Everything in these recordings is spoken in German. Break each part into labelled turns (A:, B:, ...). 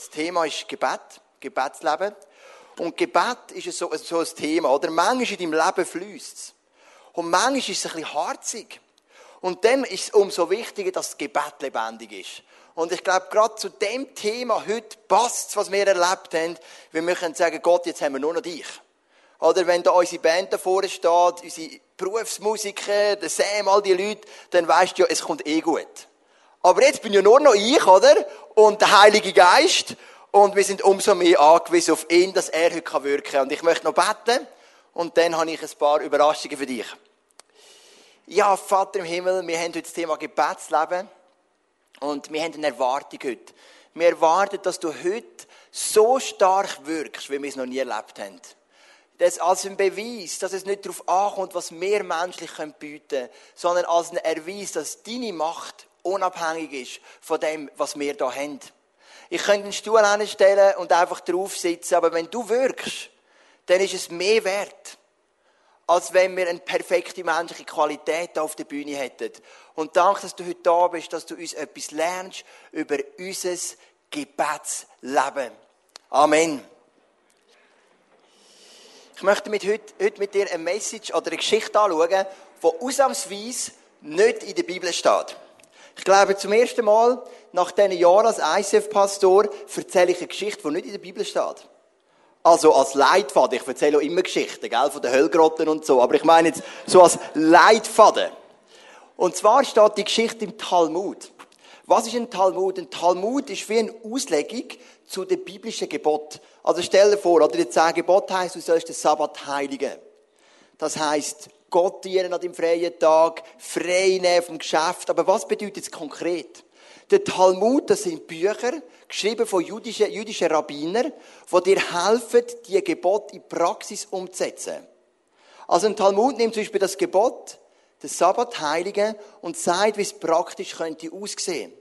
A: Das Thema ist Gebet, Gebetsleben. Und Gebet ist so, so ein Thema, oder? Manchmal in deinem Leben fließt es. Und manchmal ist es ein bisschen harzig. Und dann ist es umso wichtiger, dass das Gebet lebendig ist. Und ich glaube, gerade zu dem Thema heute passt was wir erlebt haben. Wir möchten sagen, Gott, jetzt haben wir nur noch dich. Oder wenn da unsere Band davor steht, unsere Berufsmusiker, der Sam, all die Leute, dann weißt du ja, es kommt eh gut. Aber jetzt bin ja nur noch ich, oder? Und der Heilige Geist. Und wir sind umso mehr angewiesen auf ihn, dass er heute wirken kann. Und ich möchte noch beten. Und dann habe ich ein paar Überraschungen für dich. Ja, Vater im Himmel, wir haben heute das Thema Gebetsleben. Und wir haben eine Erwartung heute. Wir erwarten, dass du heute so stark wirkst, wie wir es noch nie erlebt haben. Das als ein Beweis, dass es nicht darauf ankommt, was wir menschlich bieten können, sondern als ein Erweis, dass deine Macht unabhängig ist von dem, was wir da haben. Ich könnte einen Stuhl hinstellen und einfach drauf sitzen, aber wenn du wirkst, dann ist es mehr wert, als wenn wir eine perfekte menschliche Qualität auf der Bühne hätten. Und danke, dass du heute da bist, dass du uns etwas lernst über unser Gebetsleben. Amen. Ich möchte mit heute, heute mit dir eine Message oder eine Geschichte anschauen, die ausnahmsweise nicht in der Bibel steht. Ich glaube, zum ersten Mal nach diesen Jahren als ICF-Pastor erzähle ich eine Geschichte, die nicht in der Bibel steht. Also als Leitfaden. Ich erzähle auch immer Geschichten, gell, von den Höllgrotten und so. Aber ich meine jetzt so als Leitfaden. Und zwar steht die Geschichte im Talmud. Was ist ein Talmud? Ein Talmud ist wie eine Auslegung zu den biblischen Gebot. Also stell dir vor, oder die zehn Gebote heisst, du sollst den Sabbat heiligen. Das heisst, Gott dienen an dem freien Tag, frei nehmen vom Geschäft. Aber was bedeutet es konkret? Der Talmud, das sind Bücher, geschrieben von jüdischen, jüdischen Rabbinern, die dir helfen, die Gebot in Praxis umzusetzen. Also ein Talmud nimmt zum Beispiel das Gebot, den Sabbat heiligen und sagt, wie es praktisch könnte aussehen.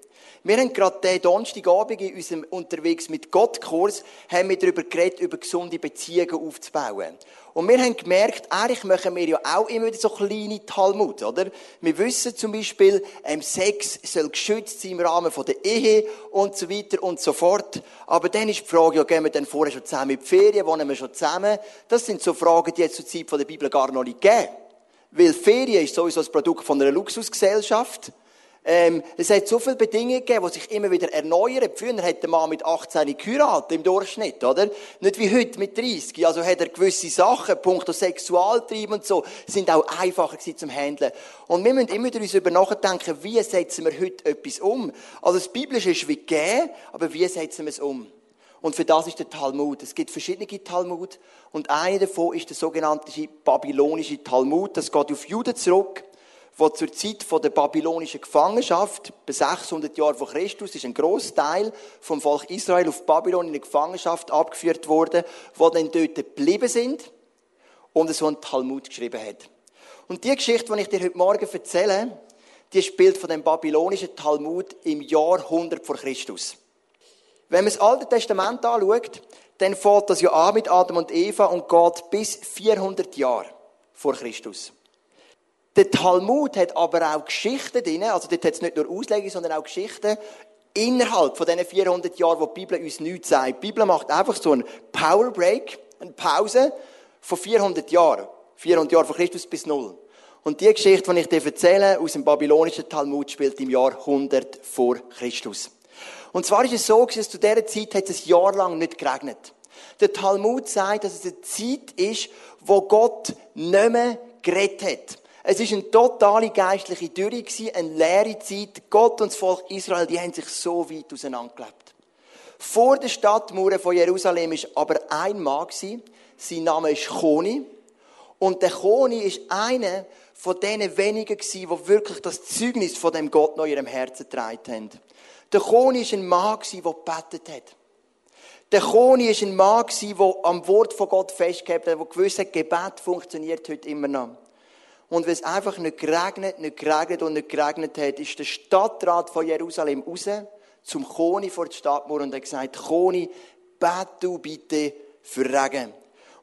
A: Wir haben gerade den Donnerstagabend in unserem Unterwegs mit Gott-Kurs, haben wir darüber geredet, über gesunde Beziehungen aufzubauen. Und wir haben gemerkt, eigentlich machen wir ja auch immer wieder so kleine Talmud, oder? Wir wissen zum Beispiel, ähm, Sex soll geschützt sein im Rahmen der Ehe und so weiter und so fort. Aber dann ist die Frage, ja, gehen wir dann vorher schon zusammen in die Ferien, wohnen wir schon zusammen? Das sind so Fragen, die jetzt zur Zeit der Bibel gar noch nicht geben. Weil Ferien ist sowieso das Produkt von einer Luxusgesellschaft. Ähm, es hat so viele Bedingungen gegeben, die sich immer wieder erneuern. Früher hat der Mann mit 18 geheiratet, im Durchschnitt, oder? Nicht wie heute mit 30. Also hat er gewisse Sachen, punkto Sexualtrieb und so, sind auch einfacher gewesen zum Handeln. Und wir müssen immer wieder uns über nachdenken, wie setzen wir heute etwas um? Also das Biblische ist wie gegeben, aber wie setzen wir es um? Und für das ist der Talmud. Es gibt verschiedene Talmud. Und einer davon ist der sogenannte babylonische Talmud. Das geht auf Juden zurück wo zur Zeit der babylonischen Gefangenschaft, bei 600 Jahren vor Christus, ist ein Großteil vom Volk Israel auf Babylon in eine Gefangenschaft abgeführt worden, wo dann dort geblieben sind und so ein Talmud geschrieben hat. Und die Geschichte, die ich dir heute Morgen erzähle, die spielt von dem babylonischen Talmud im Jahr 100 vor Christus. Wenn man das Alte Testament anschaut, dann fällt das ja an mit Adam und Eva und geht bis 400 Jahre vor Christus. Der Talmud hat aber auch Geschichten drin, also dort hat es nicht nur Auslegungen, sondern auch Geschichten innerhalb von diesen 400 Jahren, wo die Bibel uns nichts sagt. Die Bibel macht einfach so einen Power Break, eine Pause von 400 Jahren. 400 Jahre von Christus bis Null. Und die Geschichte, die ich dir erzähle, aus dem babylonischen Talmud, spielt im Jahr 100 vor Christus. Und zwar ist es so, dass zu dieser Zeit hat es ein Jahr lang nicht geregnet. Der Talmud sagt, dass es eine Zeit ist, wo Gott nicht mehr geredet hat. Es ist eine totale geistliche Dürre eine leere Zeit. Gott und das Volk Israel, die haben sich so weit auseinandergelebt. Vor der Stadtmauer von Jerusalem ist aber ein Mann sein Name ist Choni. Und der Choni ist einer von denen wenigen die wirklich das Zeugnis von dem Gott noch in ihrem Herzen getragen haben. Der Choni ist ein Mann der gebetet hat. Der Choni ist ein Mann der am Wort von Gott festgehalten hat, der gewusst hat, Gebet funktioniert heute immer noch. Und wenn es einfach nicht geregnet, nicht geregnet und nicht geregnet hat, ist der Stadtrat von Jerusalem raus zum Koni vor der Stadtmauer und hat gesagt, Koni, bet du bitte für Regen.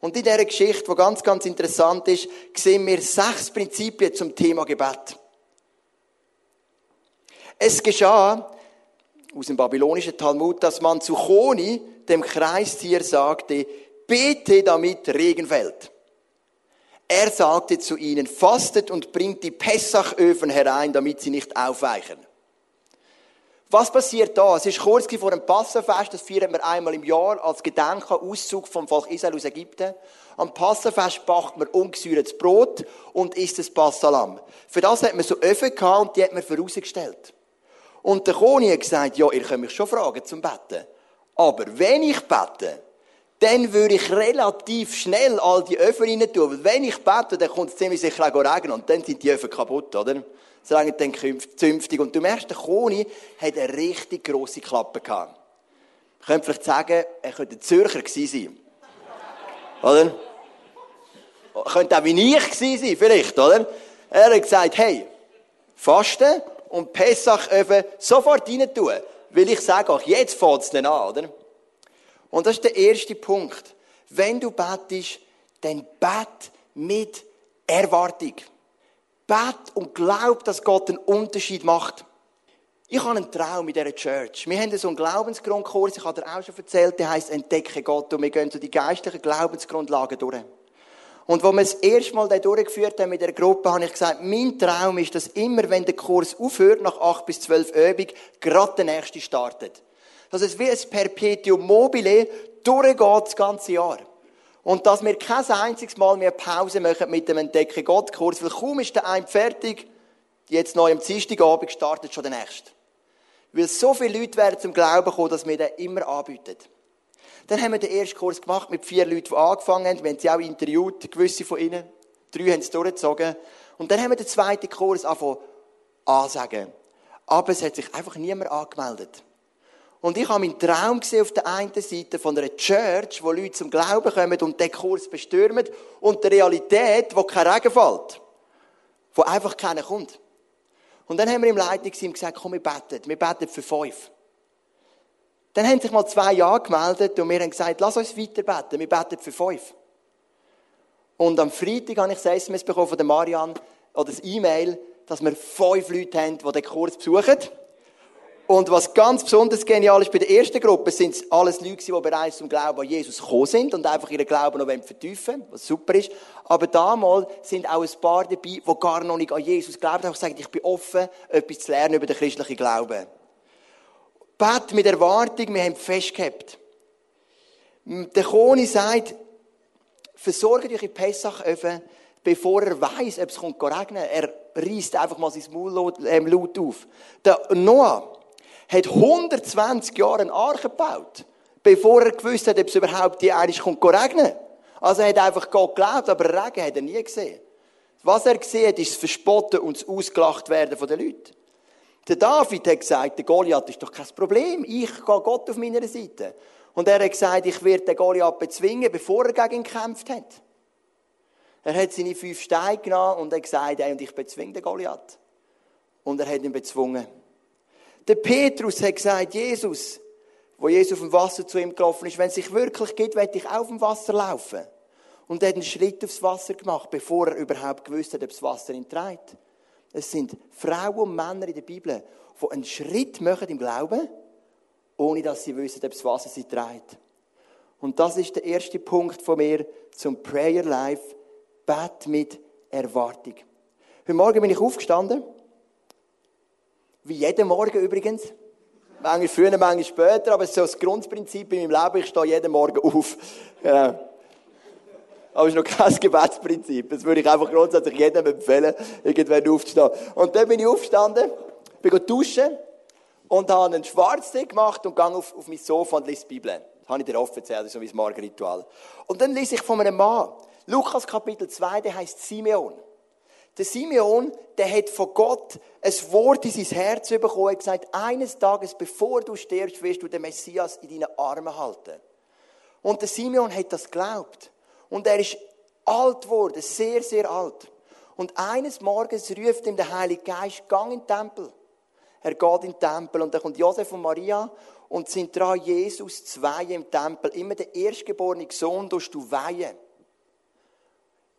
A: Und in dieser Geschichte, die ganz, ganz interessant ist, sehen wir sechs Prinzipien zum Thema Gebet. Es geschah, aus dem babylonischen Talmud, dass man zu Choni, dem Kreistier, sagte, bete damit Regen fällt. Er sagte zu ihnen, fastet und bringt die Pessachöfen herein, damit sie nicht aufweichen. Was passiert da? Es ist kurz vor dem Passafest, das feiern wir einmal im Jahr als Gedenken Auszug vom Volk Israel aus Ägypten. Am Passafest backt man ungesäuertes Brot und isst das Passalam. Für das hat man so Öfen gehabt und die hat man vorausgestellt. Und der Koni hat gesagt, ja, ihr könnt mich schon fragen zum Betten. Aber wenn ich bete, dann würde ich relativ schnell all die Öfen rein tun. Weil wenn ich bete, dann kommt es ziemlich sicher auch regnen und dann sind die Öfen kaputt, oder? Das regnet dann zünftig. Und du merkst, der Koni hat eine richtig grosse Klappe gehabt. Ich könnte vielleicht sagen, er könnte ein Zürcher gewesen sein. Oder? Könnte auch wie ich gewesen sein, vielleicht, oder? Er hat gesagt, hey, Fasten und Pessach sofort rein tun. Weil ich sage auch, jetzt fängt es dann an, oder? Und das ist der erste Punkt. Wenn du betest, dann bet mit Erwartung. Bet und glaub, dass Gott einen Unterschied macht. Ich habe einen Traum in dieser Church. Wir haben so einen Glaubensgrundkurs, ich habe dir auch schon erzählt, der heisst Entdecke Gott und wir gehen so die geistlichen Glaubensgrundlagen durch. Und wo wir das erste Mal durchgeführt haben mit der Gruppe, habe ich gesagt, mein Traum ist, dass immer, wenn der Kurs aufhört, nach acht bis zwölf Übungen, gerade der nächste startet. Dass es wie ein Perpetuum mobile durchgeht das ganze Jahr. Und dass wir kein einziges Mal mehr Pause machen mit dem Entdecke Gott Kurs, weil kaum ist der eine fertig, jetzt neu am Dienstagabend startet schon der nächste. Weil so viele Leute werden zum Glauben kommen, dass wir den immer anbieten. Dann haben wir den ersten Kurs gemacht mit vier Leuten, die angefangen haben. Wir haben sie auch interviewt, gewisse von ihnen. Drei haben es durchgezogen. Und dann haben wir den zweiten Kurs angefangen ansagen. Aber es hat sich einfach niemand angemeldet. Und ich habe meinen Traum gesehen auf der einen Seite von einer Church, wo Leute zum Glauben kommen und den Kurs bestürmen, und der Realität, wo kein Regen fällt. Wo einfach keiner kommt. Und dann haben wir im Leitungsteam gesagt, komm, wir beten. Wir beten für fünf. Dann haben sich mal zwei Ja gemeldet und wir haben gesagt, lass uns weiter beten. Wir beten für fünf. Und am Freitag habe ich das SMS bekommen von Marianne, oder das E-Mail, dass wir fünf Leute haben, die den Kurs besuchen. Und was ganz besonders genial ist, bei der ersten Gruppe sind es alles Leute, die bereits zum Glauben an Jesus gekommen sind und einfach ihren Glauben noch vertiefen was super ist. Aber damals sind auch ein paar dabei, die gar noch nicht an Jesus glauben, haben gesagt, ich bin offen, etwas zu lernen über den christlichen Glauben. Bet mit Erwartung, wir haben festgehabt. Der Koni sagt, versorgt euch in Pessachöfen, bevor er weiß, ob es kommt regnen. Er reißt einfach mal sein Maul ähm, laut auf. Der Noah hat 120 Jahre eine Arche gebaut, bevor er gewusst hat, ob es überhaupt die eines kommt regnen. Also er hat einfach Gott geglaubt, aber Regen hat er nie gesehen. Was er gesehen hat, ist das Verspotten und das Ausgelacht werden von den Leuten. Der David hat gesagt, der Goliath ist doch kein Problem. Ich gehe Gott auf meiner Seite. Und er hat gesagt, ich werde den Goliath bezwingen, bevor er gegen ihn gekämpft hat. Er hat seine fünf Steine genommen und hat gesagt, ey, und ich bezwinge den Goliath. Und er hat ihn bezwungen. Der Petrus hat gesagt, Jesus, wo Jesus auf dem Wasser zu ihm gelaufen ist, wenn es sich wirklich geht, werde ich auf dem Wasser laufen. Und er hat einen Schritt aufs Wasser gemacht, bevor er überhaupt gewusst hat, ob das Wasser ihn trägt. Es sind Frauen und Männer in der Bibel, die einen Schritt machen im Glauben, ohne dass sie wissen, ob das Wasser sie trägt. Und das ist der erste Punkt von mir zum Prayer Life. Bet mit Erwartung. Heute Morgen bin ich aufgestanden. Wie jeden Morgen übrigens. Manchmal früher, manchmal später, aber es ist so das Grundprinzip in meinem Leben. Ich stehe jeden Morgen auf. Genau. Aber es ist noch kein Gebetsprinzip. Das würde ich einfach grundsätzlich jedem empfehlen, irgendwann aufzustehen. Und dann bin ich aufgestanden, bin duschen und habe einen Schwarztee gemacht und gehe auf, auf mein Sofa und lese die Bibel. Das habe ich dir oft erzählt, das ist so mein Morgenritual. Und dann lese ich von einem Mann. Lukas Kapitel 2, der heißt Simeon. Der Simeon, der hat von Gott ein Wort in sein Herz bekommen und gesagt, eines Tages, bevor du stirbst, wirst du den Messias in deinen Armen halten. Und der Simeon hat das geglaubt. Und er ist alt geworden, sehr, sehr alt. Und eines Morgens ruft ihm der Heilige Geist, gang in den Tempel. Er geht in den Tempel und dann kommt Josef und Maria und sind dran, Jesus zu weihen im Tempel. Immer der erstgeborene Sohn durchst du weihen.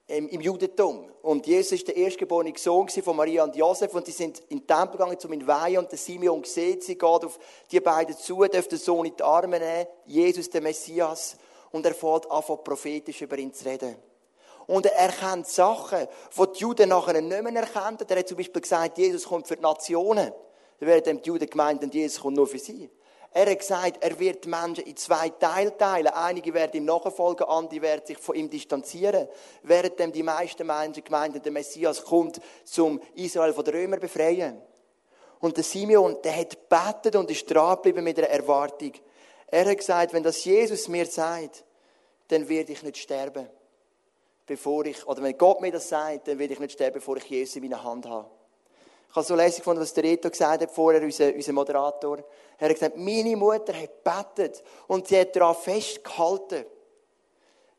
A: Im, Judentum. Und Jesus ist der erstgeborene Sohn von Maria und Josef und die sind in den Tempel gegangen, um ihn weihen und der Simeon sieht sie, geht auf die beiden zu, darf den Sohn in die Arme nehmen, Jesus, der Messias, und er fängt an, prophetisch über ihn zu reden. Und er erkennt Sachen, die die Juden nachher nicht mehr erkennen. Er hat zum Beispiel gesagt, Jesus kommt für die Nationen. Dann werden die Juden gemeint, Jesus kommt nur für sie. Er hat gesagt, er wird die Menschen in zwei Teile teilen. Einige werden ihm nachfolgen, andere werden sich von ihm distanzieren. Während die meisten Menschen gemeint der Messias kommt, zum Israel von den Römern befreien. Und der Simeon, der hat gebetet und ist dran geblieben mit einer Erwartung. Er hat gesagt, wenn das Jesus mir sagt, dann werde ich nicht sterben. Bevor ich, oder wenn Gott mir das sagt, dann werde ich nicht sterben, bevor ich Jesus in meiner Hand habe. Ich habe so lässig gefunden, was der Reto gesagt hat vorher, unser, unser Moderator. Er hat gesagt, meine Mutter hat gebetet und sie hat daran festgehalten,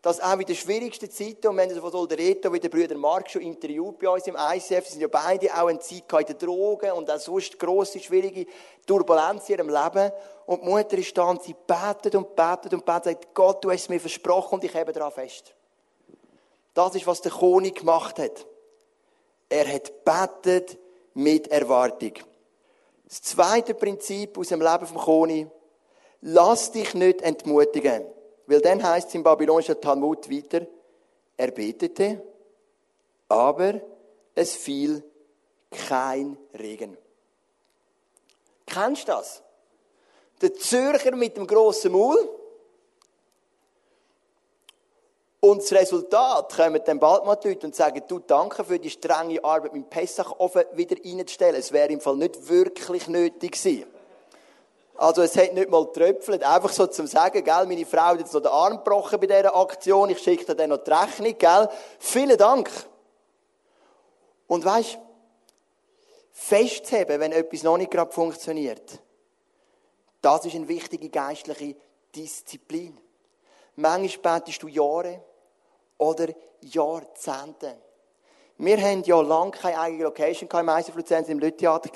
A: dass auch in den schwierigsten Zeiten, und wir haben sowohl der Reto wie der Brüder Mark schon interviewt bei uns im ICF, sie sind ja beide auch in Zeit in Drogen und auch sonst grosse, schwierige Turbulenz in ihrem Leben. Und die Mutter ist da und sie betet und betet und betet, sagt, Gott, du hast es mir versprochen und ich habe daran fest. Das ist, was der König gemacht hat. Er hat betet mit Erwartung. Das zweite Prinzip aus dem Leben vom Koni, lass dich nicht entmutigen. Weil dann heißt es im babylonischen Talmud weiter, er betete, aber es fiel kein Regen. Kennst du das? Der Zürcher mit dem grossen Maul, und das Resultat kommen dann bald mal die Leute und sagen, du, danke für die strenge Arbeit dem Pessachofen wieder reinzustellen. Es wäre im Fall nicht wirklich nötig gewesen. Also es hat nicht mal getröpfelt. Einfach so zum Sagen, gell, meine Frau hat jetzt noch den Arm gebrochen bei dieser Aktion. Ich schicke dir dann noch die Rechnung, gell. Vielen Dank. Und weißt, festzuheben, wenn etwas noch nicht gerade funktioniert, das ist eine wichtige geistliche Disziplin. Manchmal betest du Jahre oder Jahrzehnte. Wir haben ja lange keine eigene Location im ICF Luzern, im Lüttheater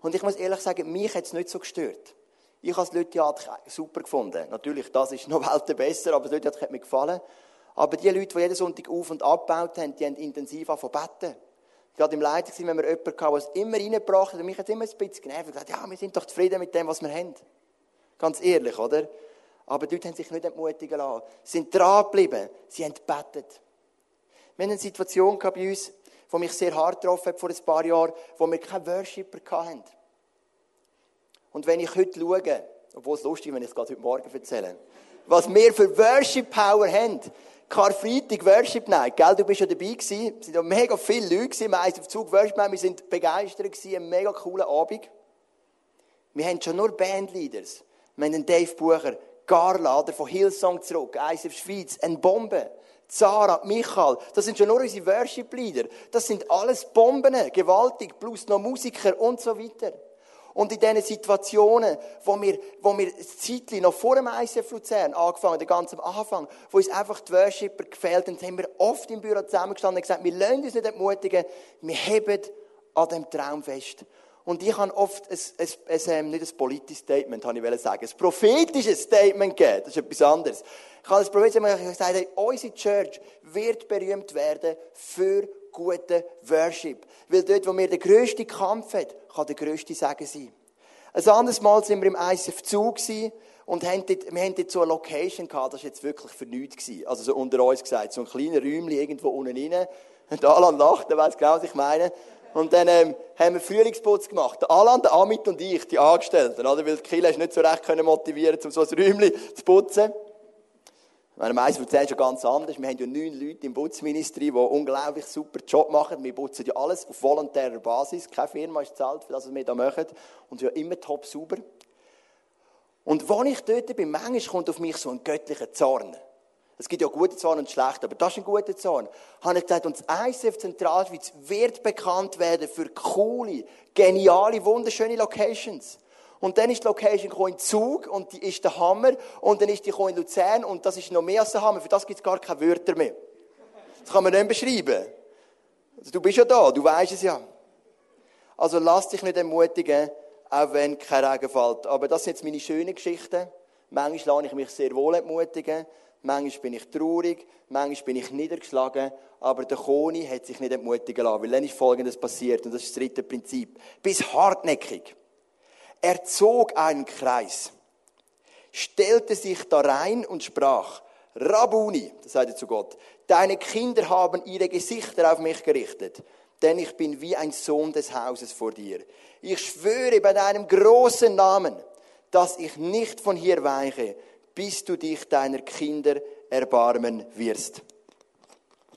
A: Und ich muss ehrlich sagen, mich hat es nicht so gestört. Ich habe das Lüttheater super gefunden. Natürlich, das ist noch Welten besser, aber das Lüttheater hat mir gefallen. Aber die Leute, die jeden Sonntag auf- und abgebaut haben, die haben intensiv angefangen Gerade im Leiter wenn wir jemanden hatten, der es immer reingebracht hat, und mich hat immer ein bisschen genervt, gesagt, ja, wir sind doch zufrieden mit dem, was wir haben. Ganz ehrlich, oder? Aber die Leute haben sich nicht entmutigen lassen. Sie sind dran geblieben. Sie haben gebetet. Wir hatten eine Situation bei uns, die mich sehr hart getroffen hat vor ein paar Jahren, wo wir keinen Worshipper hatten. Und wenn ich heute schaue, obwohl es lustig ist, wenn ich es gerade heute Morgen erzähle, was wir für Worship Power haben, Karfreitag Worship Night, gell, du bist ja dabei gewesen, es sind ja mega viele Leute gewesen, wir haben auf Zug Worship Night, wir sind begeistert gewesen, ein mega cooler Abend. Wir haben schon nur Bandleaders. Wir haben einen Dave Bucher, Oder von Hillsong zurück, ISF Schweiz, eine Bombe. Zara, Michael, das sind schon nur unsere Worship-Leader. Das sind alles Bomben, gewaltig, plus noch Musiker und so weiter. Und in diesen Situationen, wo wir, wo wir das noch vor dem ICF Luzern angefangen, den ganzen Anfang, wo uns einfach die Worshipper gefehlt haben, haben wir oft im Büro zusammengestanden und gesagt, wir lassen uns nicht entmutigen, wir heben an dem Traum fest. Und ich habe oft ein, ein, ein, ähm, nicht ein politisches Statement, habe ich sagen, ein prophetisches Statement gegeben. Das ist etwas anderes. Ich habe das prophetisches Statement gesagt, hey, unsere Church wird berühmt werden für guten Worship. Weil dort, wo wir den grössten Kampf haben, kann der grösste Segen sein. Ein anderes Mal sind wir im ICF Zug und haben dort, wir haben dort so eine Location gehabt, das war jetzt wirklich für nichts. Also so unter uns gesagt, so ein kleiner Räumchen irgendwo unten rein. Und Alan lacht, weiss genau, was ich meine. Und dann ähm, haben wir Frühlingsputz gemacht. Der Alan, der Amit und ich, die Angestellten, oder? Weil die Kille nicht so recht können motivieren, um so ein Räumchen zu putzen. Meine meisten erzählen schon ganz anders. Wir haben ja neun Leute im Putzministry, die unglaublich super Job machen. Wir putzen ja alles auf volontärer Basis. Keine Firma ist zahlt für das, was wir da machen. Und ja immer top sauber. Und wenn ich dort bin, manchmal kommt auf mich so ein göttlicher Zorn. Es gibt ja gute Zorn und schlechte, aber das ist ein guter Zorn. Habe ich gesagt, und das ICF Zentralschweiz wird bekannt werden für coole, geniale, wunderschöne Locations. Und dann ist die Location in Zug und die ist der Hammer und dann ist die in Luzern und das ist noch mehr als der Hammer. Für das gibt es gar keine Wörter mehr. Das kann man nicht beschreiben. Also, du bist ja da, du weißt es ja. Also lass dich nicht ermutigen, auch wenn kein Regen fällt. Aber das sind jetzt meine schönen Geschichten. Manchmal lasse ich mich sehr wohl entmutigen. Manchmal bin ich traurig. Manchmal bin ich niedergeschlagen. Aber der Koni hat sich nicht entmutigen lassen. Weil dann ist Folgendes passiert. Und das ist das dritte Prinzip. Bis hartnäckig. Er zog einen Kreis, stellte sich da rein und sprach, Rabuni, das sagt er zu Gott, deine Kinder haben ihre Gesichter auf mich gerichtet, denn ich bin wie ein Sohn des Hauses vor dir. Ich schwöre bei deinem großen Namen, dass ich nicht von hier weiche, bis du dich deiner Kinder erbarmen wirst.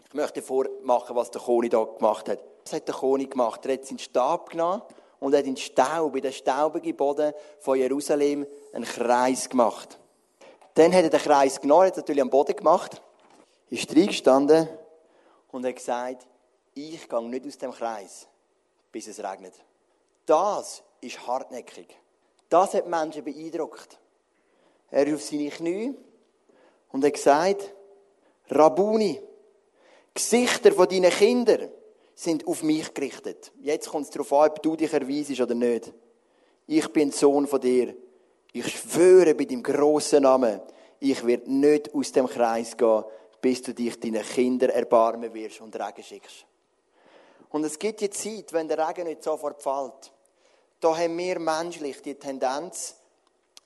A: Ich möchte vormachen, was der Koni da gemacht hat. Was hat der Koni gemacht? Er hat seinen Stab genommen und hat in Staub, in den staubigen Boden von Jerusalem einen Kreis gemacht. Dann hat er den Kreis genommen, hat natürlich am Boden gemacht, ist reingestanden und hat gesagt, ich gehe nicht aus dem Kreis, bis es regnet. Das ist hartnäckig. Das hat Menschen beeindruckt. Er auf seine Knie und hat gesagt, Rabuni, Gesichter von deinen Kindern sind auf mich gerichtet. Jetzt kommt es darauf an, ob du dich erweisest oder nicht. Ich bin Sohn von dir. Ich schwöre bei deinem grossen Namen, ich werde nicht aus dem Kreis gehen, bis du dich deinen Kindern erbarmen wirst und Regen schickst. Und es gibt die Zeit, wenn der Regen nicht sofort fällt. Da haben wir menschlich die Tendenz,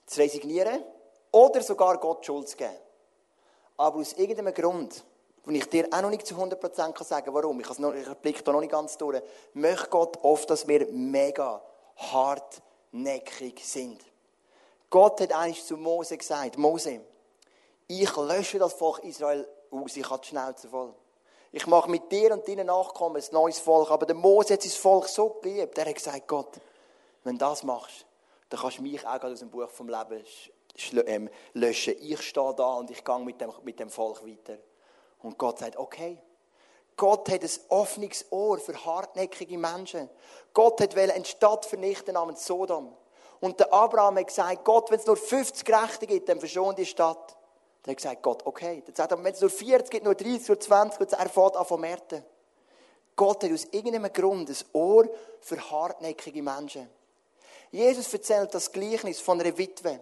A: zu resignieren oder sogar Gott Schuld zu geben. Aber aus irgendeinem Grund, wo ich dir auch noch nicht zu 100% sagen kann, warum, ich, noch, ich blicke da noch nicht ganz durch, möchte Gott oft, dass wir mega hartnäckig sind. Gott hat eigentlich zu Mose gesagt, Mose, ich lösche das Volk Israel aus, ich habe die Schnauze voll. Ich mache mit dir und deinen Nachkommen ein neues Volk. Aber der Mose hat sein Volk so geliebt. Er hat gesagt, Gott, wenn du das machst, dann kannst du mich auch aus dem Buch vom Leben ähm, löschen. Ich stehe da und ich gehe mit dem, mit dem Volk weiter. Und Gott sagt, okay. Gott hat ein offenes Ohr für hartnäckige Menschen. Gott hat eine Stadt vernichten namens Sodom. Und der Abraham hat gesagt, Gott, wenn es nur 50 Gerechte gibt, dann verschon die Stadt. Dann hat gesagt Gott, okay. Dann sagt er, wenn es nur 40 gibt, nur 30 oder 20, und er fährt an von Märten. Gott hat aus irgendeinem Grund ein Ohr für hartnäckige Menschen. Jesus erzählt das Gleichnis von einer Witwe,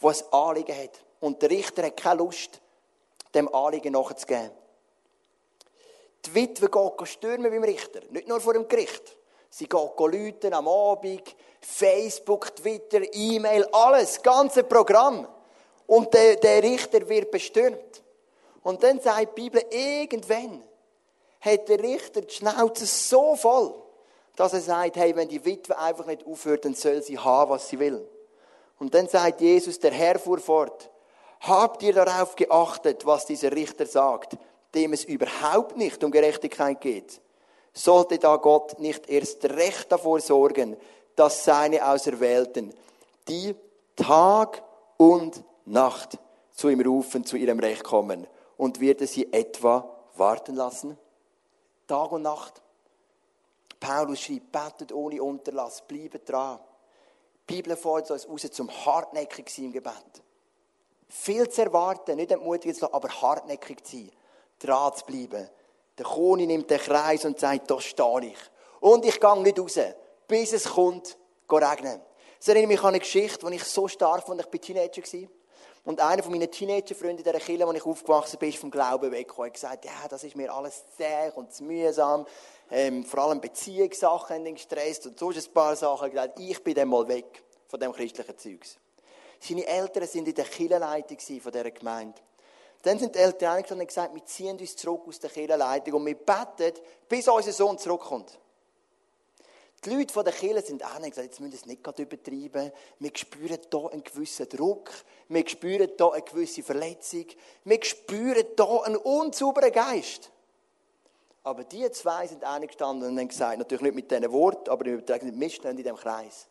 A: die ein Anliegen hat. Und der Richter hat keine Lust, dem Anliegen nachzugeben. Die Witwe geht stürmen beim Richter, nicht nur vor dem Gericht. Sie geht läuten am Abend, Facebook, Twitter, E-Mail, alles, ganze Programm. Und der, der Richter wird bestürmt. Und dann sagt die Bibel, irgendwann hat der Richter die Schnauze so voll, dass er sagt, hey, wenn die Witwe einfach nicht aufhört, dann soll sie haben, was sie will. Und dann sagt Jesus, der Herr fuhr fort, habt ihr darauf geachtet, was dieser Richter sagt, dem es überhaupt nicht um Gerechtigkeit geht? Sollte da Gott nicht erst recht davor sorgen, dass seine Auserwählten, die Tag und Nacht zu ihm rufen, zu ihrem Recht kommen? Und wird er sie etwa warten lassen? Tag und Nacht. Paulus schreibt, betet ohne Unterlass, bleibt dran. Die Bibel fordert uns raus zum hartnäckig sein im Gebet. Viel zu erwarten, nicht entmutigt zu lassen, aber hartnäckig zu sein. Dran zu bleiben. Der Koni nimmt den Kreis und sagt, da stehe ich. Und ich gehe nicht raus, bis es kommt, regnen. Das erinnert mich an eine Geschichte, die ich so stark fand, ich war Teenager. Und einer von meinen Teenager-Freunden in dieser Kirche, wo ich aufgewachsen bin, ist vom Glauben weggekommen. Er hat gesagt, ja, das ist mir alles zäh und zu mühsam. Ähm, vor allem Beziehungssachen haben ihn gestresst und sonst ein paar Sachen. Gesagt, ich bin dann mal weg von dem christlichen Zeugs. Seine Eltern sind in der Kirchenleitung von dieser Gemeinde. Dann sind die Eltern eingestanden und gesagt, wir ziehen uns zurück aus der Kirchenleitung und wir beten, bis unser Sohn zurückkommt. Die Leute von der Kirche sind auch nicht gesagt, jetzt müssen wir es nicht gerade übertreiben. Wir spüren hier einen gewissen Druck. Wir spüren hier eine gewisse Verletzung. Wir spüren hier einen unsauberen Geist. Aber die zwei sind eingestanden und haben gesagt, natürlich nicht mit diesen Worten, aber im Übertragen, wir stehen in diesem Kreis.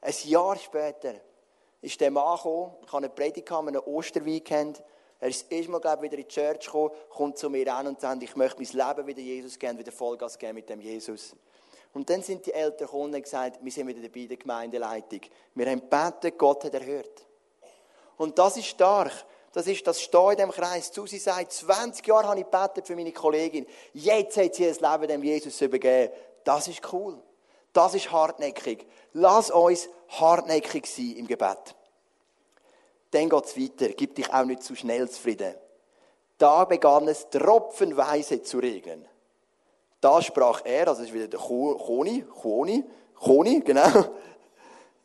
A: Ein Jahr später ist der Mann gekommen, ich habe eine Predigt an einem Osterweekend. Er ist erstmal, glaube ich, wieder in die Church gekommen, kommt zu mir an und sagt, ich möchte mein Leben wieder Jesus geben, wieder Vollgas geben mit dem Jesus. Und dann sind die Eltern gekommen und gesagt, wir sind wieder dabei in der Gemeindeleitung. Wir haben gebeten, Gott hat erhört. Und das ist stark. Das ist das Stehen in dem Kreis. Susi sagt, 20 Jahre habe ich gebetet für meine Kollegin. Jetzt hat sie das Leben dem Jesus übergeben. Das ist cool. Das ist hartnäckig. Lass uns hartnäckig sein im Gebet. Dann geht es weiter. Gib dich auch nicht zu schnell zufrieden. Da begann es tropfenweise zu regnen. Da sprach er, also das ist wieder der Choni, Choni, Choni, genau.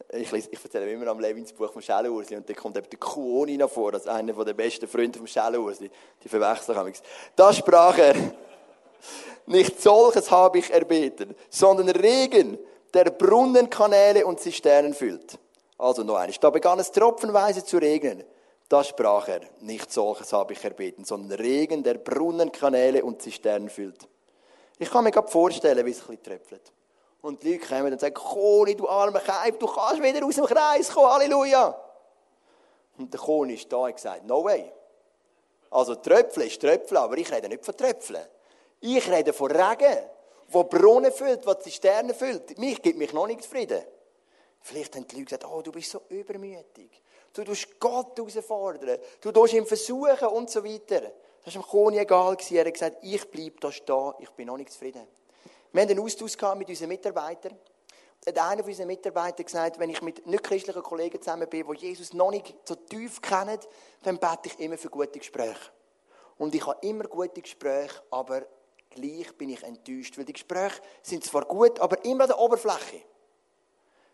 A: Ich, ich erzähle immer am Levins Buch vom Schellenursli und da kommt eben der Choni noch vor, als einer der besten Freunde vom Schellenursli. Die verwechseln ich. Da sprach er, nicht solches habe ich erbeten, sondern Regen, der Brunnenkanäle und Zisternen füllt. Also noch eines. Da begann es tropfenweise zu regnen. Da sprach er, nicht solches habe ich erbeten, sondern Regen, der Brunnenkanäle und Zisternen füllt. Ich kann mir gerade vorstellen, wie es ein bisschen tröpfelt. Und die Leute kommen und sagen, Koni, du armer Keib, du kannst wieder aus dem Kreis kommen, Halleluja. Und der Koni ist da und gesagt, no way. Also Tröpfeln ist Tröpfeln, aber ich rede nicht von Tröpfeln. Ich rede von Regen, wo Brunnen füllt, wo Zisterne füllt. Mich gibt mich noch nicht zufrieden. Vielleicht haben die Leute gesagt, oh, du bist so übermütig. Du tust Gott herausfordern. Du tust ihn versuchen und so weiter. Das war dem Koni egal. Er hat gesagt, ich bleibe da stehen, ich bin noch nicht zufrieden. Wir haben einen Austausch mit unseren Mitarbeitern. Hat einer von unseren Mitarbeitern gesagt, wenn ich mit nicht-christlichen Kollegen zusammen bin, die Jesus noch nicht so tief kennen, dann bete ich immer für gute Gespräche. Und ich habe immer gute Gespräche, aber gleich bin ich enttäuscht, weil die Gespräche sind zwar gut, aber immer an der Oberfläche.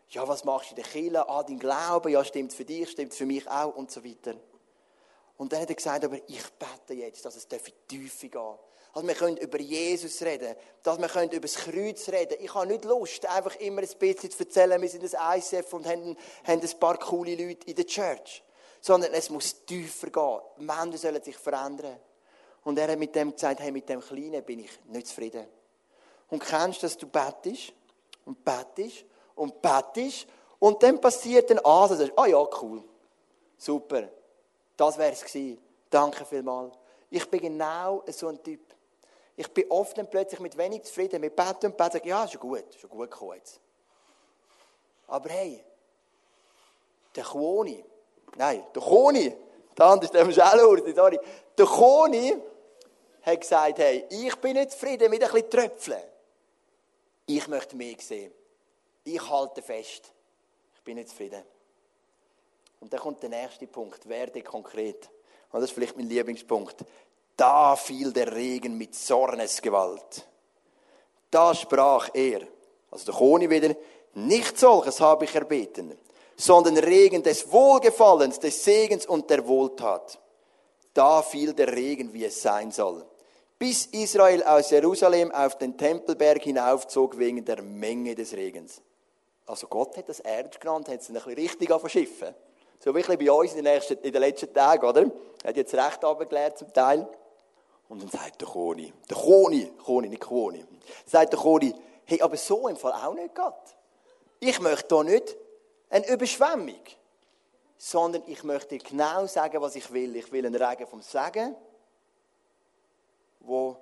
A: Ja, was machst du in der Kirche? Ah, dein Glaube, ja, stimmt für dich, stimmt für mich auch und so weiter. Und dann hat er gesagt, aber ich bete jetzt, dass es in Tiefe geht. Also wir können über Jesus reden, dass wir können über das Kreuz reden. Ich habe nicht Lust, einfach immer ein bisschen zu erzählen, wir sind ein ICF und haben, haben ein paar coole Leute in der Church. Sondern es muss tiefer gehen. Menschen sollen sich verändern. Und er hat mit dem gesagt, hey, mit dem Kleinen bin ich nicht zufrieden. Und kennst dass du bettest und bettest und bettest und dann passiert ein A, du sagst, ah ja, cool, super, das wäre es gewesen. Danke vielmals. Ich bin genau so ein Typ. Ich bin oft dann plötzlich mit wenig zufrieden, mit beten und beten, ja, ist gut, ist gut gekommen jetzt. Aber hey, der Choni, nein, der Choni, der andere ist der Schelurti, sorry, der Choni hat gesagt, hey, ich bin nicht zufrieden mit ein bisschen Tröpfeln. Ich möchte mehr sehen. Ich halte fest. Ich bin nicht zufrieden. Und dann kommt der nächste Punkt. Werde konkret. Und das ist vielleicht mein Lieblingspunkt. Da fiel der Regen mit Zornesgewalt. Da sprach er, also der Choni wieder, nicht solches habe ich erbeten, sondern Regen des Wohlgefallens, des Segens und der Wohltat. Da fiel der Regen, wie es sein soll bis Israel aus Jerusalem auf den Tempelberg hinaufzog wegen der Menge des Regens. Also Gott hat das Erd genannt, hat es ein bisschen richtig verschiffen. So wirklich bei uns in den, nächsten, in den letzten Tagen, oder? Er hat jetzt recht abgeklärt zum Teil. Und dann sagt der Koni, der Koni, Koni, nicht Koni, sagt der Koni, hey, aber so im Fall auch nicht Gott. Ich möchte hier nicht eine Überschwemmung, sondern ich möchte genau sagen, was ich will. Ich will einen Regen vom Segen wo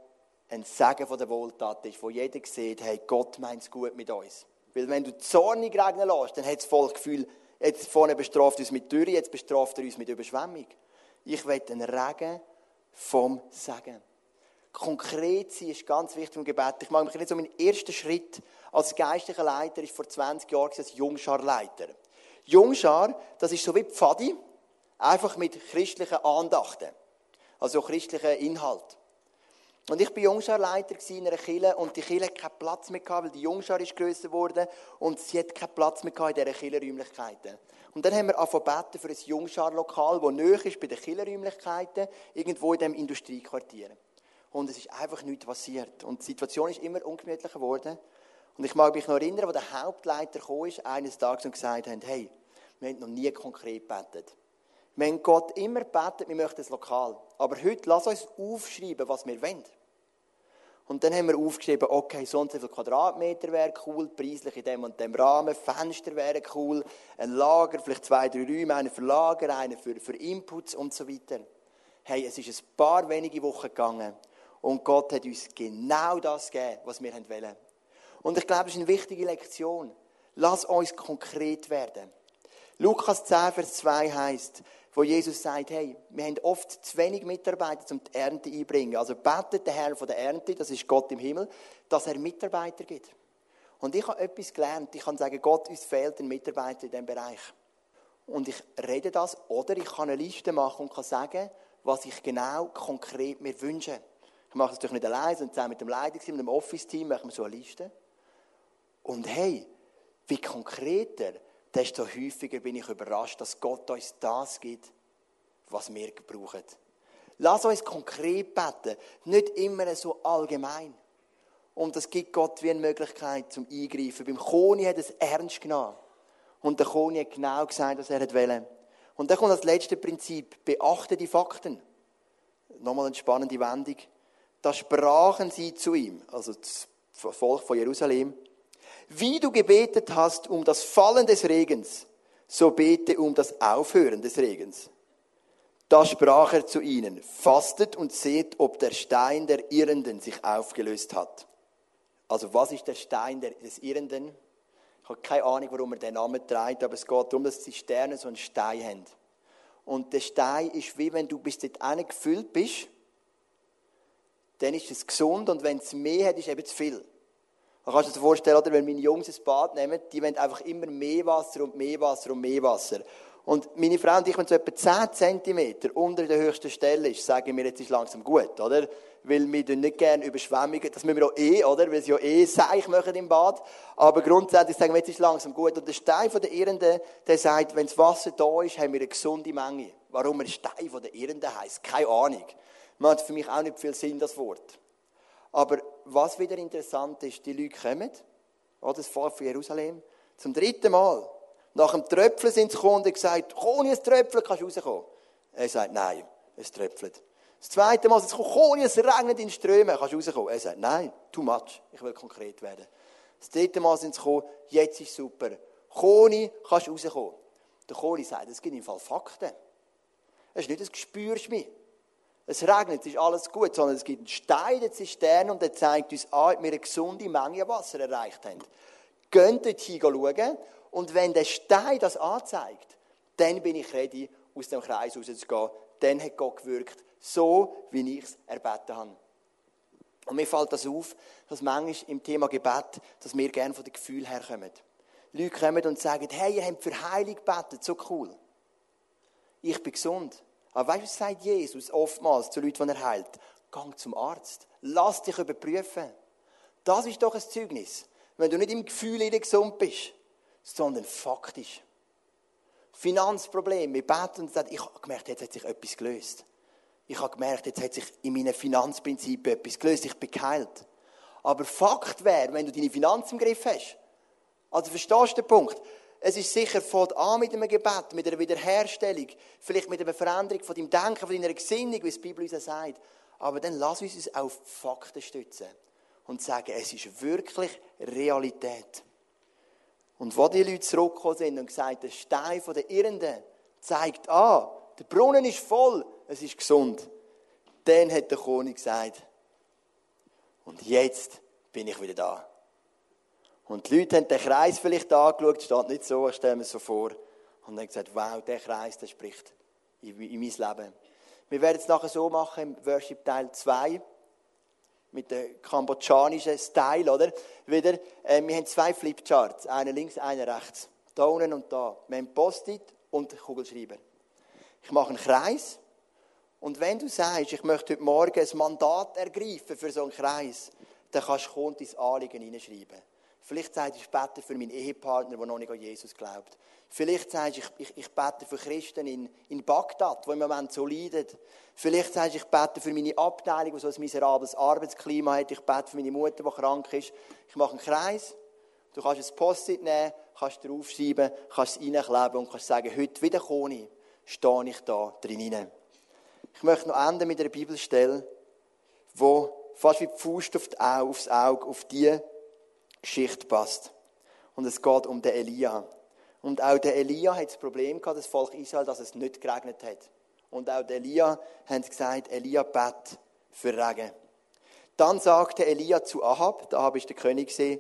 A: ein Segen von der Wohltat ist, wo jeder sieht, hey, Gott meint es gut mit uns. Weil wenn du zornig regnen lässt, dann hat das Volk das Gefühl, jetzt vorne bestraft uns mit Dürre, jetzt bestraft er uns mit Überschwemmung. Ich will einen Regen vom Segen. Konkret sein ist ganz wichtig im Gebet. Ich mache mich nicht so meinen ersten Schritt als geistlicher Leiter ist vor 20 Jahren als Jungscharleiter. Jungschar, das ist so wie Pfadi, einfach mit christlichen Andachten. Also christlichen Inhalt. Und ich war Jungscharleiter in einer Kille und die Kille hat keinen Platz mehr weil die Jungschar ist grösser geworden und sie hat keinen Platz mehr in diesen Killerräumlichkeiten. Und dann haben wir angefangen für ein Jungscharlokal, das näher ist bei den Killerräumlichkeiten, irgendwo in diesem Industriequartier. Und es ist einfach nichts passiert. Und die Situation ist immer ungemütlicher geworden. Und ich mag mich noch erinnern, wo der Hauptleiter ist, eines Tages und gesagt hat, hey, wir haben noch nie konkret gebetet. Wir haben Gott immer gebetet, wir möchten ein Lokal. Aber heute lass uns aufschreiben, was wir wollen. Und dann haben wir aufgeschrieben, okay, so und so viel Quadratmeter wäre cool, preislich in dem und dem Rahmen, Fenster wäre cool, ein Lager, vielleicht zwei, drei Räume, einer für Lager, einer für, für Inputs und so weiter. Hey, es ist ein paar wenige Wochen gegangen und Gott hat uns genau das gegeben, was wir wollen. Und ich glaube, das ist eine wichtige Lektion. Lass uns konkret werden. Lukas 10, Vers 2 heißt, wo Jesus sagt, hey, wir haben oft zu wenig Mitarbeiter, um die Ernte einzubringen. Also betet der Herr von der Ernte, das ist Gott im Himmel, dass er Mitarbeiter gibt. Und ich habe etwas gelernt. Ich kann sagen, Gott, uns fehlt ein Mitarbeiter in diesem Bereich. und ich rede das, oder ich kann eine Liste machen und kann sagen, was ich genau konkret mir wünsche. Ich mache das natürlich nicht allein, sondern zusammen mit dem Leitungsteam, mit dem Office-Team machen wir so eine Liste. Und hey, wie konkreter, desto häufiger bin ich überrascht, dass Gott uns das gibt, was wir brauchen. Lass uns konkret beten, nicht immer so allgemein. Und das gibt Gott wie eine Möglichkeit zum Eingreifen. Beim Koni hat es ernst genommen. Und der Koni hat genau gesagt, was er wollte. Und dann kommt das letzte Prinzip. Beachte die Fakten. Nochmal eine spannende Wendung. Da sprachen sie zu ihm, also das Volk von Jerusalem. Wie du gebetet hast um das Fallen des Regens, so bete um das Aufhören des Regens. Da sprach er zu ihnen, fastet und seht, ob der Stein der Irrenden sich aufgelöst hat. Also was ist der Stein des Irrenden? Ich habe keine Ahnung, warum er den Namen trägt, aber es geht darum, dass die Sterne so einen Stein haben. Und der Stein ist wie wenn du bis dort gefüllt bist, dann ist es gesund und wenn es mehr hat, ist es eben zu viel. Da kannst du dir vorstellen, oder, wenn meine Jungs ein Bad nehmen, die wollen einfach immer mehr Wasser und mehr Wasser und mehr Wasser. Und meine Frau und ich, wenn es etwa 10 cm unter der höchsten Stelle ist, sagen wir, jetzt ist langsam gut, oder? Weil wir nicht gerne Überschwemmungen, das müssen wir auch eh, oder? Weil sie ja eh Seich machen im Bad. Aber grundsätzlich sagen wir, jetzt ist langsam gut. Und der Stein von der Irrenden, der sagt, wenn das Wasser da ist, haben wir eine gesunde Menge. Warum er Stein von der Irrenden heisst, keine Ahnung. Man hat für mich auch nicht viel Sinn, das Wort. Aber was wieder interessant ist, die Leute kommen, oder? Das Volk von Jerusalem, zum dritten Mal. Nach dem Tröpfeln sind sie gekommen und haben gesagt, komm, ein Tröpfeln, kannst du rauskommen? Er sagt, nein, es tröpfelt. Das zweite Mal sind sie gekommen, komm, es regnet in Strömen, kannst du rauskommen? Er sagt, nein, too much, ich will konkret werden. Das dritte Mal sind sie gekommen, jetzt ist super. Koni, kannst du rauskommen? Der Koni sagt, es gibt im Fall Fakten. Es ist nicht ein Gespürschmi. Es regnet, es ist alles gut, sondern es gibt einen Stein in der Zisterne und der zeigt uns an, ob wir eine gesunde Menge Wasser erreicht haben. Geht dort schauen und wenn der Stein das anzeigt, dann bin ich ready, aus dem Kreis rauszugehen. Dann hat Gott gewirkt, so wie ich es erbeten habe. Und mir fällt das auf, dass manchmal im Thema Gebet, dass wir gerne von dem Gefühl herkommen. Leute kommen und sagen, hey, ihr habt für Heilung gebetet, so cool. Ich bin gesund. Aber weißt du, was sagt Jesus oftmals zu Leuten, die er heilt? Gang zum Arzt. Lass dich überprüfen. Das ist doch ein Zeugnis. Wenn du nicht im Gefühl gesund bist, sondern faktisch. Finanzprobleme. Wir beten und sagen, ich habe gemerkt, jetzt hat sich etwas gelöst. Ich habe gemerkt, jetzt hat sich in meinen Finanzprinzipien etwas gelöst. Ich bin geheilt. Aber Fakt wäre, wenn du deine Finanzen im Griff hast. Also verstehst du den Punkt? Es ist sicher, fängt an mit einem Gebet, mit einer Wiederherstellung, vielleicht mit einer Veränderung von deinem Denken, von deiner Gesinnung, wie es die Bibel uns sagt. Aber dann lass uns uns auf Fakten stützen und sagen, es ist wirklich Realität. Und wo die Leute zurückgekommen sind und gesagt, der Stein der Irrenden zeigt an, der Brunnen ist voll, es ist gesund. Dann hat der König gesagt, und jetzt bin ich wieder da. Und die Leute haben den Kreis vielleicht angeschaut, steht nicht so, ich stelle mir so vor. Und haben gesagt, wow, der Kreis, der spricht in, in mein Leben. Wir werden es nachher so machen, im Worship Teil 2 mit dem kambodschanischen Style, oder? Wieder, äh, wir haben zwei Flipcharts, einer links, einer rechts. Da unten und da. Wir haben Post-it und Kugelschreiber. Ich mache einen Kreis. Und wenn du sagst, ich möchte heute Morgen ein Mandat ergreifen für so einen Kreis, dann kannst du dein Anliegen hineinschreiben. Vielleicht sagst du, ich bete für meinen Ehepartner, der noch nicht an Jesus glaubt. Vielleicht sagst du, ich, ich, ich bete für Christen in, in Bagdad, die im Moment so leiden. Vielleicht sagst du, ich bete für meine Abteilung, die so ein miserables Arbeitsklima hat. Ich bete für meine Mutter, die krank ist. Ich mache einen Kreis. Du kannst ein Post-it nehmen, kannst draufschreiben, kannst es reinkleben und kannst sagen, heute wieder komme stehe ich da drin. Ich möchte noch enden mit einer Bibelstelle, wo fast wie die Faust aufs Auge auf die Geschichte passt. Und es geht um den Elia. Und auch der Elia hat das Problem gehabt, das Volk Israel, dass es nicht geregnet hat. Und auch der Elia hat gesagt, Elia bet für Regen. Dann sagte Elia zu Ahab, da habe ich den König gesehen,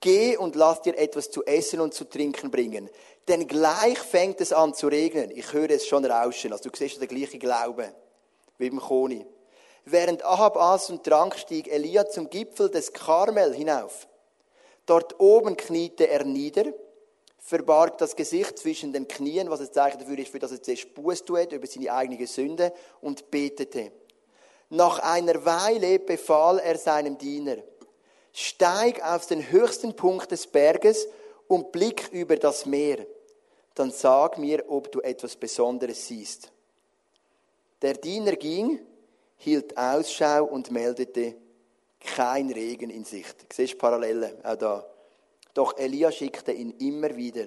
A: geh und lass dir etwas zu essen und zu trinken bringen. Denn gleich fängt es an zu regnen. Ich höre es schon rauschen. Also du siehst den gleichen Glauben wie beim Koni. Während Ahab aß und trank, stieg Elia zum Gipfel des Karmel hinauf. Dort oben kniete er nieder verbarg das Gesicht zwischen den Knien, was ein Zeichen dafür ist, für das er zuerst Buß tut über seine eigene Sünde und betete. Nach einer Weile befahl er seinem Diener, steig auf den höchsten Punkt des Berges und blick über das Meer. Dann sag mir, ob du etwas Besonderes siehst. Der Diener ging, hielt Ausschau und meldete kein Regen in Sicht. Siehst Parallelen auch da. Doch Elia schickte ihn immer wieder.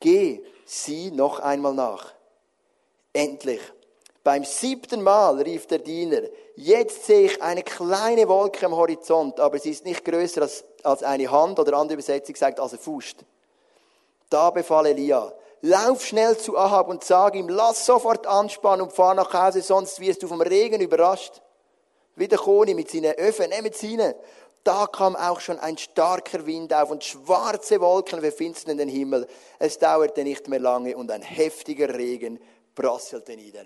A: Geh, sieh noch einmal nach. Endlich. Beim siebten Mal rief der Diener, jetzt sehe ich eine kleine Wolke am Horizont, aber sie ist nicht größer als, als eine Hand oder andere Übersetzung sagt als eine Fuß. Da befahl Elia, lauf schnell zu Ahab und sag ihm, lass sofort anspannen und fahr nach Hause, sonst wirst du vom Regen überrascht. Wie der Koni mit seinen Öfen, nehmt sie rein. Da kam auch schon ein starker Wind auf und schwarze Wolken verfinsterten den Himmel. Es dauerte nicht mehr lange und ein heftiger Regen prasselte nieder.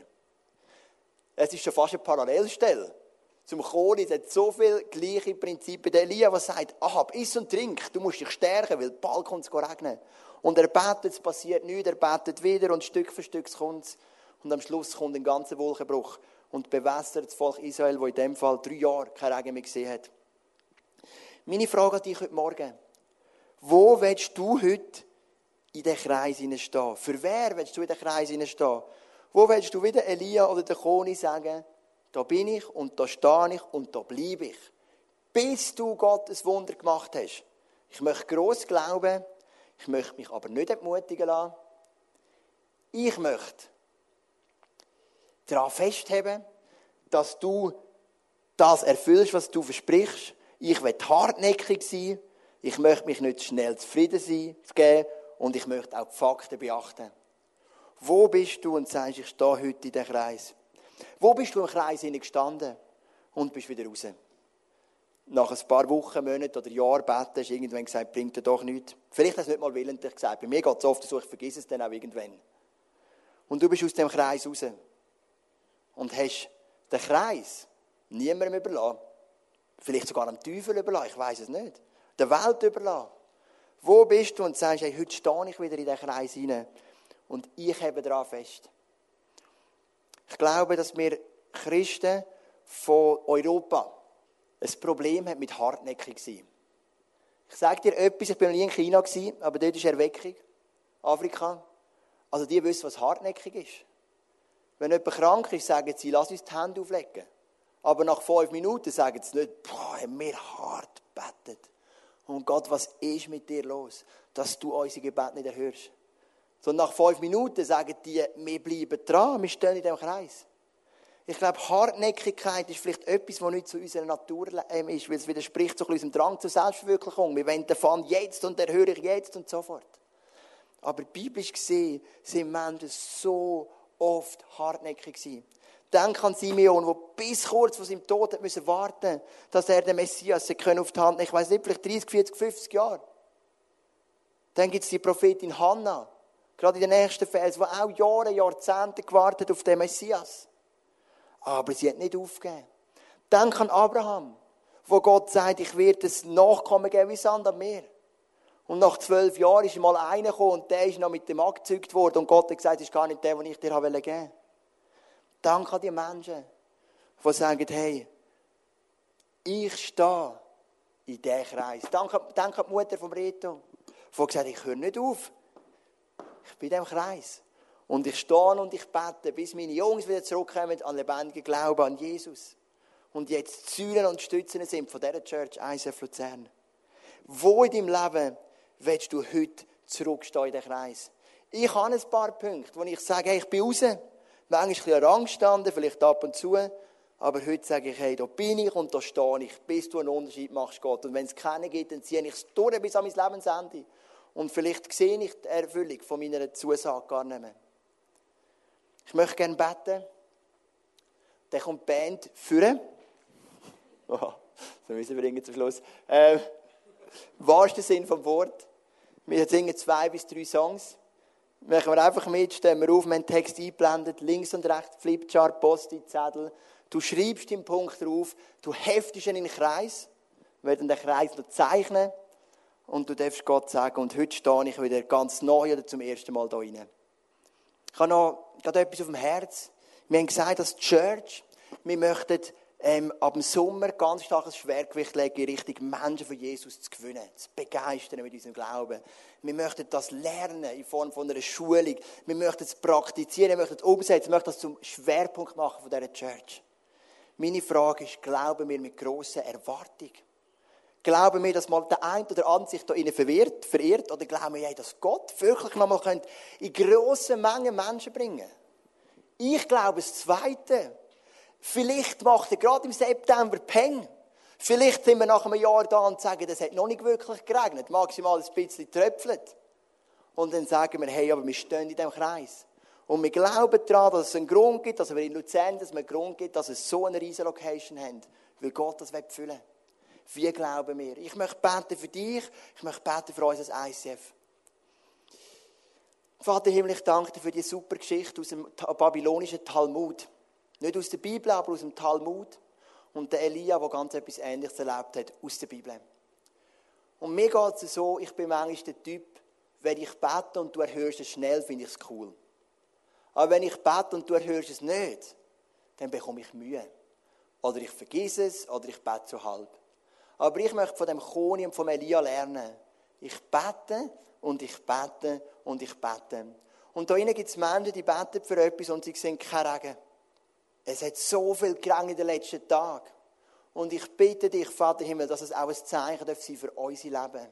A: Es ist schon fast eine Parallelstelle. Zum Koni, es so viele gleiche Prinzipien. Der Elia, der sagt, Ahab, iss und trink, du musst dich stärken, weil bald kommt es regnen. Und er betet, es passiert nichts, er betet wieder und Stück für Stück kommt es. Und am Schluss kommt ein ganzer Wolkenbruch und bewässert das Volk Israel, wo in dem Fall drei Jahre kein Regen mehr gesehen hat. Meine Frage an dich heute Morgen. Wo willst du heute in den Kreis stehen? Für wer willst du in den Kreis stehen? Wo willst du wieder Elia oder der Koni sagen, da bin ich und da stehe ich und da bleibe ich. Bis du Gottes Wunder gemacht hast. Ich möchte gross glauben, ich möchte mich aber nicht entmutigen lassen. Ich möchte daran festheben, dass du das erfüllst, was du versprichst. Ich will hartnäckig sein. Ich möchte mich nicht schnell zufrieden sein, geben und ich möchte auch die Fakten beachten. Wo bist du und sagst, ich stehe heute in den Kreis? Wo bist du im Kreis gestanden und bist wieder raus? Nach ein paar Wochen, Monaten oder Jahren beten, hast du irgendwann gesagt, bringt dir doch nichts. Vielleicht hast du nicht mal willentlich gesagt. Bei mir geht es oft so, ich vergesse es dann auch irgendwann. Und du bist aus dem Kreis raus und hast den Kreis niemandem überlassen. Vielleicht sogar dem Teufel überlassen, ich weiß es nicht. Der Welt überlassen. Wo bist du und sagst, hey, heute stehe ich wieder in den Kreis hinein und ich habe daran fest. Ich glaube, dass wir Christen von Europa ein Problem haben mit hartnäckig sein. Ich sage dir etwas, ich bin noch nie in China aber dort ist Erweckung. Afrika. Also die wissen, was hartnäckig ist. Wenn jemand krank ist, sagen sie, lass uns die Hände auflegen. Aber nach fünf Minuten sagen sie nicht, boah, haben wir hart betet. Und Gott, was ist mit dir los, dass du unsere Gebet nicht erhörst? Sondern nach fünf Minuten sagen die, wir bleiben dran, wir stehen in dem Kreis. Ich glaube, Hartnäckigkeit ist vielleicht etwas, was nicht zu unserer Natur ähm, ist, weil es widerspricht zu unserem Drang zur Selbstverwirklichung. Wir wollen davon jetzt und erhöre ich jetzt und so fort. Aber biblisch gesehen sind Menschen so oft hartnäckig sein. Denk an Simeon, der bis kurz vor seinem Tod hat müssen warten dass er den Messias auf die Hand Ich weiß nicht, vielleicht 30, 40, 50 Jahre. Dann gibt es die Prophetin Hannah, gerade in den nächsten Vers, die auch Jahre, Jahrzehnte gewartet auf den Messias. Aber sie hat nicht aufgegeben. Denk an Abraham, wo Gott sagt, ich werde es Nachkommen geben wie Sand am Meer. Und nach zwölf Jahren ist mal einer gekommen und der ist noch mit dem abgezeugt worden. Und Gott hat gesagt, das ist gar nicht der, den ich dir geben wollte. Danke an die Menschen, die sagen, hey, ich stehe in diesem Kreis. Danke, danke an die Mutter von Reto, die gesagt ich höre nicht auf. Ich bin in diesem Kreis. Und ich stehe und ich bete, bis meine Jungs wieder zurückkommen an lebendigen Glauben an Jesus. Und jetzt Säulen und Stützen sind von dieser Church ISF Luzern. Wo in deinem Leben willst du heute zurückstehen in den Kreis? Ich habe ein paar Punkte, wo ich sage, hey, ich bin raus. Manchmal ein bisschen Rang gestanden, vielleicht ab und zu. Aber heute sage ich, hey, da bin ich und da stehe ich, bis du einen Unterschied machst, Gott. Und wenn es keinen gibt, dann ziehe ich es durch bis an mein Lebensende. Und vielleicht sehe ich die Erfüllung von meiner Zusage gar nicht mehr. Ich möchte gerne beten. Dann kommt die Band führen. Oh, so müssen wir zum Schluss. Äh, wahrsten Sinn vom Wort. Wir singen zwei bis drei Songs. Machen wir einfach mit, stellen wir auf, wir haben Text eingeblendet, links und rechts, Flipchart, Post-it, Zettel. Du schreibst den Punkt drauf, du heftest ihn in den Kreis, wir werden den Kreis noch zeichnen, und du darfst Gott sagen, und heute stehe ich wieder ganz neu oder zum ersten Mal da rein. Ich habe noch gerade etwas auf dem Herz. Wir haben gesagt, dass die Church, wir möchten ähm, ab dem Sommer ganz starkes Schwergewicht legen in Richtung Menschen für Jesus zu gewinnen, zu begeistern mit unserem Glauben. Wir möchten das lernen in Form von einer Schulung. Wir möchten es praktizieren, wir möchten es umsetzen, wir möchten das zum Schwerpunkt machen von dieser Church. Meine Frage ist, glauben wir mit grosser Erwartung? Glauben wir, dass mal der eine oder andere sich da innen verwirrt, verirrt? Oder glauben wir, dass Gott wirklich nochmal in grossen Mengen Menschen bringen könnte? Ich glaube das Zweite. Vielleicht macht er gerade im September Peng. Vielleicht sind wir nach einem Jahr da und sagen, es hat noch nicht wirklich geregnet, maximal ein bisschen tröpfelt. Und dann sagen wir, hey, aber wir stehen in diesem Kreis. Und wir glauben daran, dass es einen Grund gibt, dass wir in Luzern dass wir einen Grund gibt, dass wir so eine riesige Location haben, weil Gott das füllen will. Wie glauben wir? Ich möchte beten für dich, ich möchte beten für uns als ICF. Vater Himmel, ich danke dir für die super Geschichte aus dem babylonischen Talmud. Nicht aus der Bibel, aber aus dem Talmud. Und der Elia, der ganz etwas Ähnliches erlebt hat, aus der Bibel. Und mir geht es so, ich bin manchmal der Typ, wenn ich bete und du erhörst es schnell, finde ich es cool. Aber wenn ich bete und du erhörst es nicht, dann bekomme ich Mühe. Oder ich vergesse es, oder ich bete so halb. Aber ich möchte von dem Koni und von Elia lernen. Ich bete und ich bete und ich bete. Und da gibt es Menschen, die beten für etwas und sie sehen keinen Regen. Es hat so viel geregnet in den letzten Tagen. Und ich bitte dich, Vater Himmel, dass es auch ein Zeichen sein darf für unser Leben.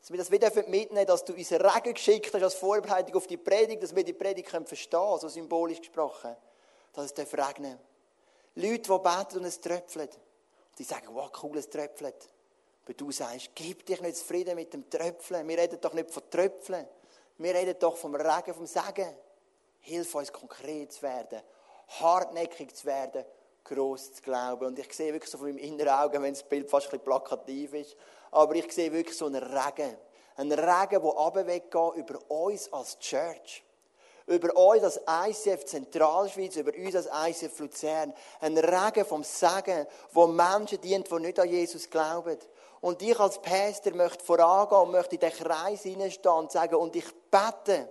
A: Dass wir das wieder mitnehmen, dass du uns Regen geschickt hast als Vorbereitung auf die Predigt, dass wir die Predigt verstehen können, so symbolisch gesprochen. Dass es regnen Leute, die beten und es tröpfelt. Und die sagen, wow, cool, es tröpfelt. Aber du sagst, gib dich nicht zufrieden mit dem Tröpfeln. Wir reden doch nicht von Tröpfeln. Wir reden doch vom Regen, vom Segen. Hilf uns, konkret zu werden hartnäckig zu werden, groß zu glauben. Und ich sehe wirklich so von meinem inneren Auge, wenn das Bild fast ein bisschen plakativ ist, aber ich sehe wirklich so einen Regen. Einen Regen, der runterweggeht über uns als Church. Über uns als ICF Zentralschweiz, über uns als ICF Luzern. Ein Regen vom Segen, wo Menschen dient, die nicht an Jesus glauben. Und ich als Pastor möchte vorangehen und möchte in den Kreis hineinstehen und sagen, und ich bete,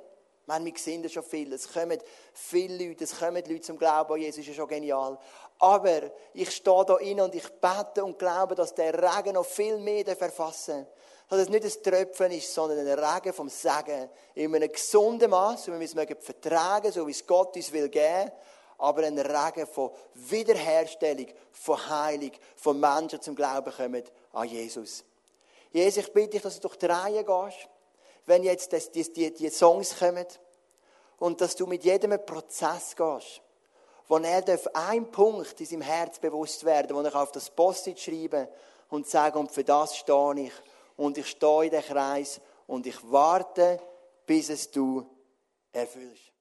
A: meine, wir sehen das schon viel. Es kommen viele Leute, es kommen Leute zum Glauben, oh, Jesus ist ja schon genial. Aber ich stehe da rein und ich bete und glaube, dass der Regen noch viel mehr verfassen Dass es nicht ein Tröpfen ist, sondern ein Regen vom Segen. In einem gesunden Maß, wie wir es mögen vertragen, so wie es Gott uns will geben. Aber ein Regen von Wiederherstellung, von Heilung, von Menschen zum Glauben kommen an Jesus. Jesus, ich bitte dich, dass du durch die Reihe gehst wenn jetzt das, die, die, die Songs kommen und dass du mit jedem Prozess gehst, wo er darf ein Punkt in seinem Herz bewusst werden, wo er auf das Post schreiben und sagen, und für das stehe ich und ich stehe in den Kreis und ich warte, bis es du erfüllst.